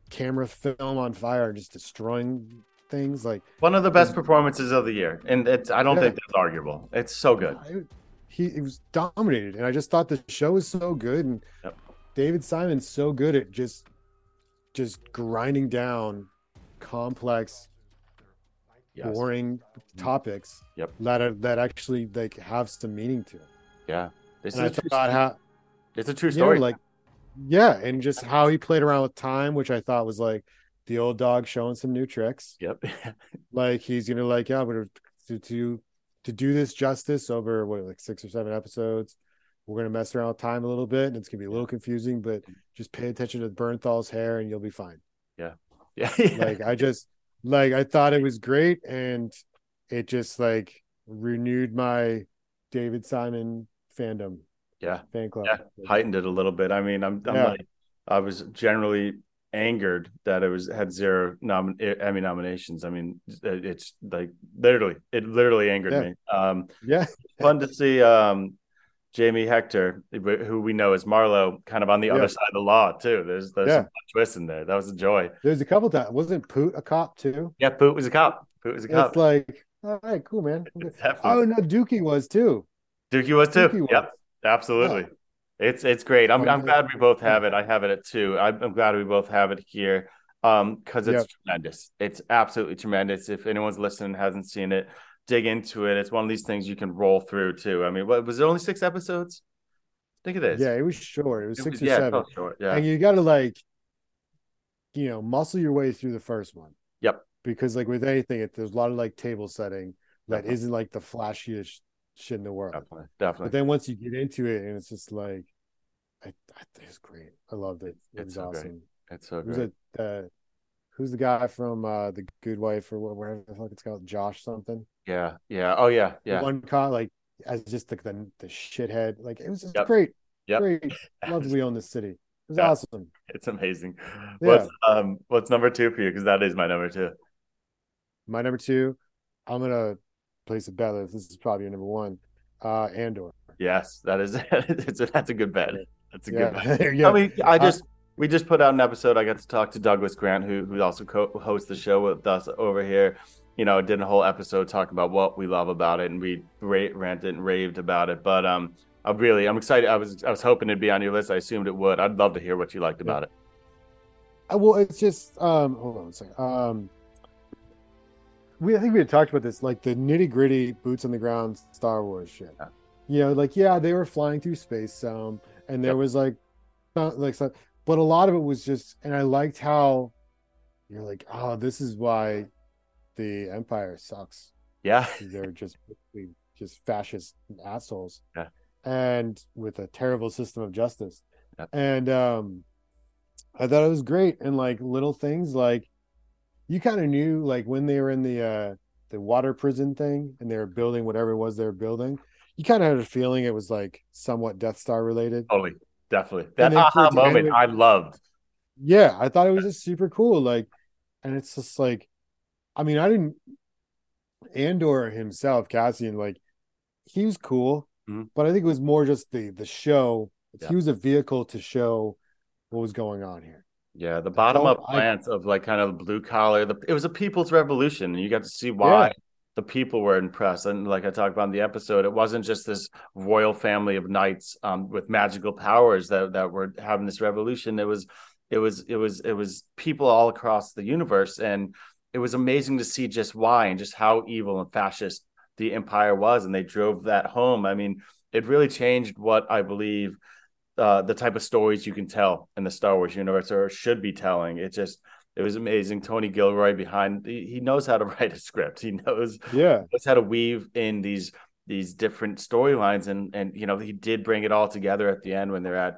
camera film on fire just destroying things. Like One of the best performances of the year, and it's I don't Yeah. think that's arguable. It's so good. I, he, he was dominated, and I just thought the show was so good, and Yep. David Simon's so good at just just grinding down complex, Yes. boring mm-hmm. topics Yep. that are, that actually like have some meaning to it. Yeah, this And I is a true, thought how it's a true you know, story. like yeah, and just how he played around with time, which I thought was like the old dog showing some new tricks. yep. Like he's gonna like yeah, but to to to do this justice over what like six or seven episodes, we're gonna mess around with time a little bit, and it's gonna be a little confusing, but just pay attention to Bernthal's hair, and you'll be fine. Yeah. Yeah. Like I just like I thought it was great, and it just like renewed my David Simon fandom Yeah, fan club. yeah, heightened it a little bit. I mean, I'm, I'm Yeah. like, I was generally angered that it was had zero nom- Emmy nominations. I mean, it's like literally, it literally angered Yeah. me. Um, Yeah, fun to see um Jamie Hector, who we know as Marlo, kind of on the Yeah. other side of the law too. There's there's Yeah. some twists in there. That was a joy. there's a couple times. Wasn't Poot a cop too? Yeah, Poot was a cop. Poot was a cop. It's like, all right, cool, man. Definitely. Oh no, Dookie was too. Dookie was too. Dookie was. Yep, absolutely. It's it's great. I'm I'm glad we both have it. I have it at two. I'm, I'm glad we both have it here. Um, because it's Yep. tremendous. It's absolutely tremendous. If anyone's listening and hasn't seen it, dig into it. It's one of these things you can roll through too. I mean, what was it only six episodes? Think it is. Yeah, it was short. It was It six was- or yeah, seven. short. Yeah. and you got to like you know muscle your way through the first one Yep. because like with anything it, there's a lot of like table setting that not like the flashiest shit in the world Definitely. definitely. but then once you get into it and it's just like I, I it's great i loved it it It's was so great. awesome It's so who's great. it uh who's the guy from uh the good wife or whatever the fuck it's called josh something Yeah. Yeah. Oh yeah. The Yeah. one cop like as just like the, the shithead like it was just Yep. great Yep. great love we own the city it was Yeah. awesome It's amazing. Yeah. What's um what's number two for you? Because that is my number two. My number two, I'm gonna place a bet this is probably your number one. Uh Andor. Yes, that is it's a, that's a good bet. That's a good bet. Yeah. yeah. I mean, I just we just put out an episode. I got to talk to Douglas Grant, who who also co-hosts the show with us over here. You know, did a whole episode talking about what we love about it, and we ra- ranted and raved about it. But um, I really, I'm excited. I was I was hoping it'd be on your list. I assumed it would. I'd love to hear what you liked about it. Uh, well, it's just um hold on a second. Um we I think we had talked about this, like the nitty gritty boots on the ground Star Wars shit. Yeah. You know, like yeah, they were flying through space some and there Yep. was like like but a lot of it was just and I liked how you're like, oh, this is why the Empire sucks. Yeah, they're just basically just fascist assholes Yeah. and with a terrible system of justice Yep. and um i thought it was great and like little things like you kind of knew like when they were in the uh the water prison thing and they were building whatever it was they were building you kind of had a feeling it was like somewhat death star related totally, definitely. That And then for aha it to end moment, with- I loved. yeah i thought it was just super cool like and it's just like i mean i didn't andor himself cassian like he was cool Mhm. but i think it was more just the the show Yeah. he was a vehicle to show what was going on here Yeah, the bottom up I- glance of like kind of blue collar. The, it was a people's revolution, and you got to see why Yeah. the people were impressed. And like I talked about in the episode, it wasn't just this royal family of knights um, with magical powers that that were having this revolution. It was, it was, it was, it was people all across the universe, and it was amazing to see just why and just how evil and fascist the empire was, and they drove that home. I mean, it really changed what I believe uh, the type of stories you can tell in the Star Wars universe or should be telling. It just it was amazing. Tony Gilroy behind he, he knows how to write a script. He knows yeah knows how to weave in these these different storylines and and you know he did bring it all together at the end when they're at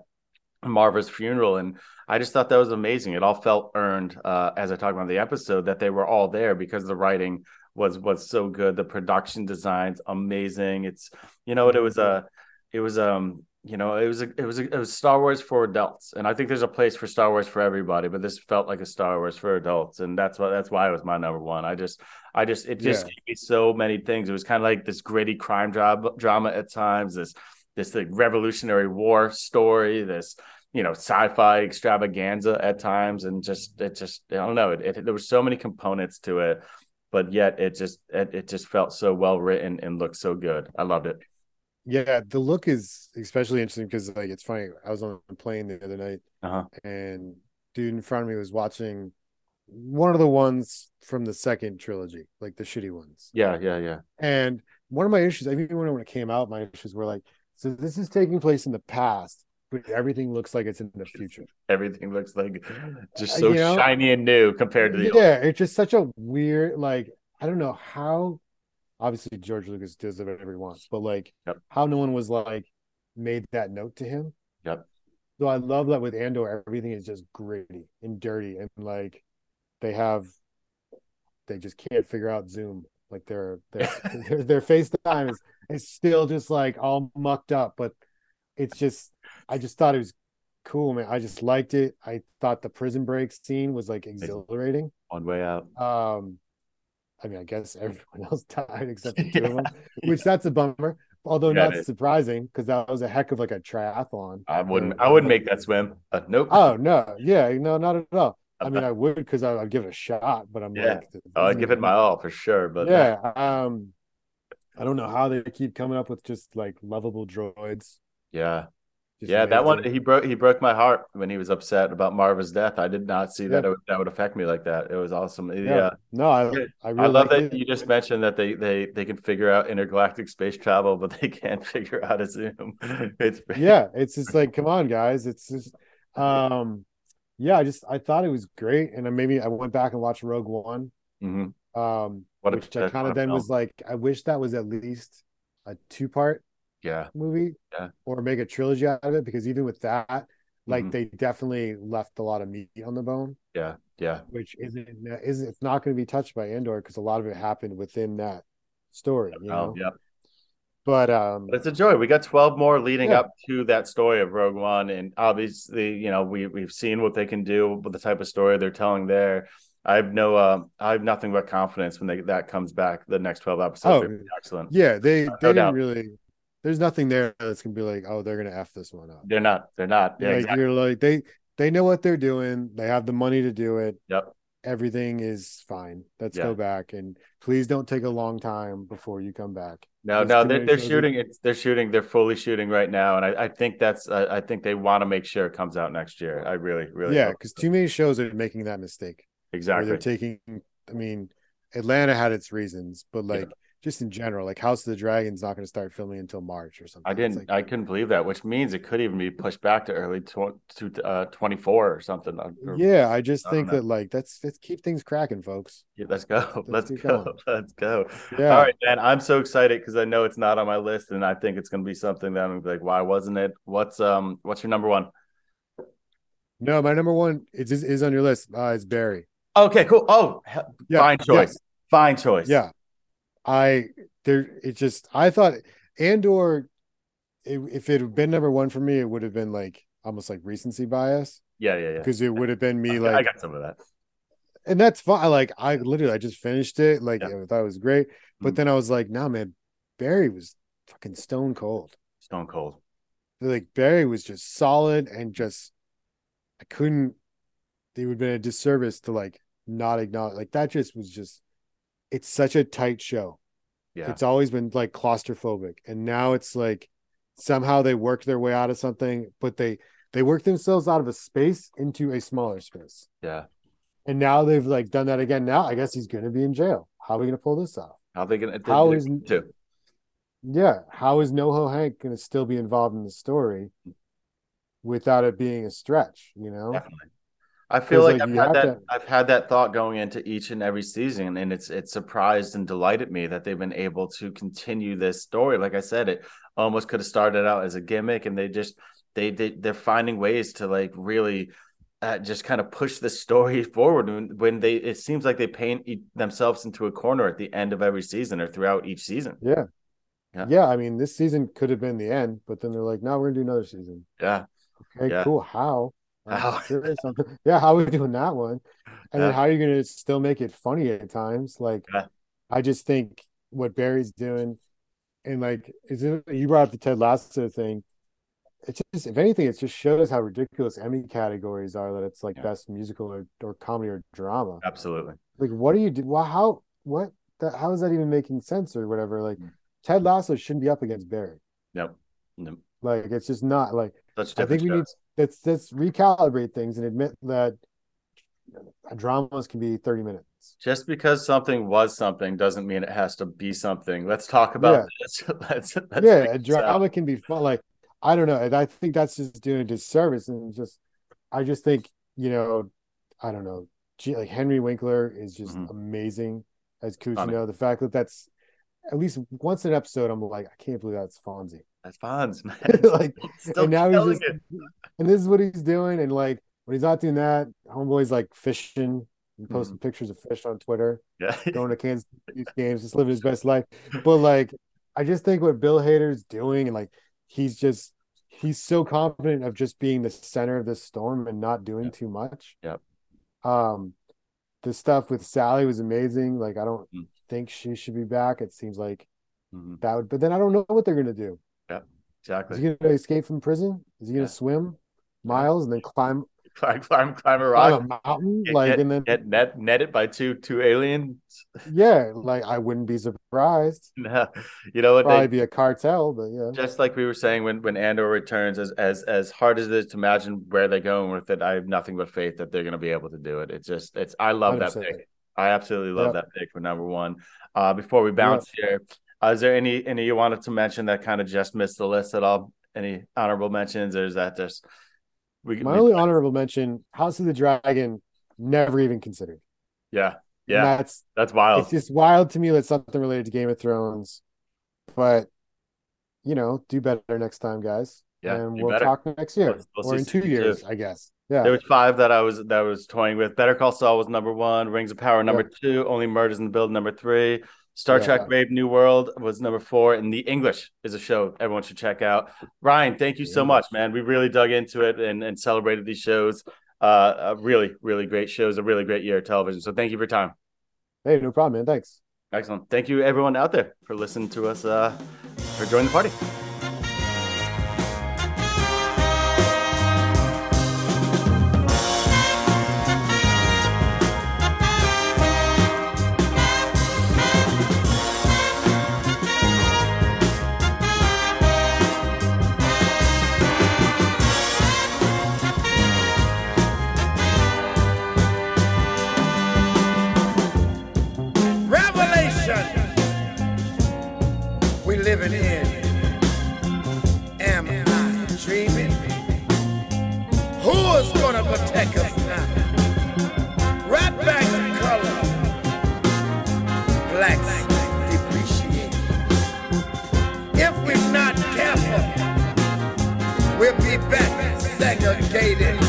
Maarva's funeral and I just thought that was amazing. It all felt earned uh, as I talked about the episode that they were all there because the writing was was so good. The production designs amazing. It's you know what it was a it was um you know it was a, it was a, it was Star Wars for adults. And I think there's a place for Star Wars for everybody but this felt like a Star Wars for adults. And that's why that's why it was my number one. I just I just it just Yeah. gave me so many things. It was kind of like this gritty crime drama drama at times this this like revolutionary war story this you know sci-fi extravaganza at times. And just it just I don't know it, it there were so many components to it but yet it just it, it just felt so well written and looked so good. I loved it yeah the look is especially interesting because like it's funny i was on a plane the other night uh-huh and dude in front of me was watching one of the ones from the second trilogy like the shitty ones yeah yeah yeah And one of my issues, I even when it came out, my issues were like, so this is taking place in the past, but everything looks like it's in the future. everything looks like just Uh, so you know? shiny and new compared to the old. Yeah, it's just such a weird, like, I don't know how. Obviously, George Lucas does whatever he wants, but like, Yep. how no one was like made that note to him. Yep. So I love that with Andor, everything is just gritty and dirty, and like they have, they just can't figure out Zoom. Like their their their, their FaceTime is is still just like all mucked up, but it's just I just thought it was cool, man. I just liked it. I thought the prison break scene was like exhilarating. On way out. Um, I mean, I guess everyone else died except the two of them, which that's a bummer. Although Yeah, it not surprising because that was a heck of like a triathlon. I wouldn't. I wouldn't make that swim. Uh, nope. Oh no, yeah, no, not at all. I Uh, mean, I would because I'd give it a shot, but I'm Yeah. like, Oh, I'd give it my all for sure. But yeah. Um, I don't know how they keep coming up with just like lovable droids. yeah, Just yeah. That one he broke. He broke my heart when he was upset about Maarva's death. I did not see that it, would- that would affect me like that. It was awesome. Yeah. Yeah. No, I, I, really I love liked that it. you just mentioned that they they they can figure out intergalactic space travel, but they can't figure out a zoom. It's yeah it's just like come on guys it's just um yeah i just i thought it was great and then maybe i went back and watched rogue one Mhm. um What which i kind of then film. was like i wish that was at least a two part yeah, movie Yeah. or make a trilogy out of it because even with that like Mhm. they definitely left a lot of meat on the bone yeah, yeah. which isn't isn't it's not going to be touched by Andor because a lot of it happened within that story you know Oh, yeah. but um But it's a joy. We got 12 more leading Yeah. up to that story of Rogue One. And obviously, you know, we we've seen what they can do with the type of story they're telling there. I have no uh, I have nothing but confidence when they that comes back. The next 12 episodes Oh, are gonna be excellent. yeah they No they didn't doubt. really there's nothing there that's gonna be like oh they're gonna f this one up They're not. They're not. Yeah, like exactly. you're like they they know what they're doing they have the money to do it Yep. everything is fine let's Yeah. go back and please don't take a long time before you come back No, There's no, they're, they're shooting. It's they're shooting. They're fully shooting right now, and I, I think that's. Uh, I think they want to make sure it comes out next year. I really, really. yeah because so. too many shows are making that mistake exactly. they're taking i mean atlanta had its reasons but Yeah. Just in general like house of the dragon's not going to start filming until march or something I didn't. like, I couldn't believe that, which means it could even be pushed back to early tw- to uh, twenty four or something. Or- yeah i just I think know. that like that's let's keep things cracking folks Yeah, let's go. Let's, keep go. going. Let's go. yeah All right, man. I'm so excited because I know it's not on my list, and I think it's going to be something that I'm gonna be like, why wasn't it? What's um? What's your number one? no my number one is is, on your list uh it's barry Okay, cool. Oh, yeah fine choice. Fine choice. Yeah. I there it just I thought Andor it, if it had been number one for me, it would have been like almost like recency bias yeah, yeah, yeah. because it would have been me like I got some of that. and that's fine. Like I literally I just finished it. Like Yeah. I thought it was great. But Mhm. then I was like, nah man, Barry was fucking stone cold. Stone Cold. Like Barry was just solid and just I couldn't it would have been a disservice to like not acknowledge like that just was just it's such a tight show. Yeah, It's always been like claustrophobic, and now it's like somehow they work their way out of something, but they they work themselves out of a space into a smaller space, yeah. and now they've like done that again. Now I guess he's going to be in jail. How are we going to pull this off? How they gonna? How is- to? Yeah, how is NoHo Hank going to still be involved in the story without it being a stretch? You know, Definitely. I feel like, like, I've had that. to- I've had that thought going into each and every season, and it's it's surprised and delighted me that they've been able to continue this story. Like I said, it almost could have started out as a gimmick, and they just they they they're finding ways to like really. Uh, just kind of push the story forward when, when they it seems like they paint e- themselves into a corner at the end of every season or throughout each season. yeah. Yeah. yeah, I mean, this season could have been the end, but then they're like, "No, we're gonna do another season." Yeah, Okay, Yeah. cool. How? Are you How? serious? yeah, how are we doing that one? And Yeah. then how are you going to still make it funny at times? Like, Yeah. I just think what Barry's doing, and like, is it, you brought up the Ted Lasso thing. It's just, if anything, it just shows how ridiculous Emmy categories are. That it's like Yeah. best musical or, or comedy or drama. absolutely. Like, what do you do? Well, how? What? That, how is that even making sense or whatever? Like, Mm. Ted Lasso shouldn't be up against Barry. Yep. Yep. Like, it's just not like. I think we need. Let's let's recalibrate things and admit that dramas can be 30 minutes. just because something was something doesn't mean it has to be something. Let's talk about this. let's, let's yeah, a out. drama can be fun. Like I don't know. I think that's just doing a disservice and just I just think, you know, I don't know. Like Henry Winkler is just Mhm. amazing as Funny. Cousineau. The fact that that's at least once an episode, I'm like, I can't believe that's Fonzie. That's Fonz, man. like, Still and now he's just, it. and this is what he's doing. And like when he's not doing that, homeboy's like fishing, and posting pictures of fish on Twitter, Yeah. going to Kansas games, just living his best life. But like, I just think what Bill Hader's doing, and like, he's just he's so confident of just being the center of this storm and not doing Yep. too much. Yep. Um, the stuff with Sally was amazing. Like, I don't Mm. think she should be back. It seems like Mhm. that would, but then I don't know what they're gonna do. Is Exactly. Is he gonna escape from prison? Is he gonna Yeah. swim miles and then climb, Climb, climb, climb a climb a mountain? Get, like, get, and then get net, netted by two two aliens. yeah, like I wouldn't be surprised. No. You know what? Probably They, be a cartel, but yeah. just like we were saying when when Andor returns, as as as hard as it is to imagine where they're going with it, I have nothing but faith that they're going to be able to do it. It's just it's I love that 100%. pick. I absolutely love that pick for number one. Uh, before we bounce here, uh, is there any any you wanted to mention that kind of just missed the list at all? Any honorable mentions, or is that just we? My we- only honorable mention: House of the Dragon, never even considered. yeah, And yeah, that's that's wild. it's just wild to me that something related to Game of Thrones, but you know, do better next time, guys. Yeah, and we'll better. talk next year Let's- let's or in two years, two. I guess. Yeah, There was five that I was that was toying with. Better Call Saul was number one. Rings of Power number two. Only Murders in the Building number three. Star Yeah. Trek Brave New World was number four. And The English is a show everyone should check out. Ryan, thank you so much, man. We really dug into it and, and celebrated these shows. Uh, uh, really, really great shows. A really great year of television. So thank you for your time. hey, no problem, man. Thanks. Excellent. Thank you, everyone out there, for listening to us, uh, for joining the party. Revelation we living in. Am I dreaming? Who is gonna protect us now? Right back to color. Blacks depreciate. If we're not careful, we'll be back segregated.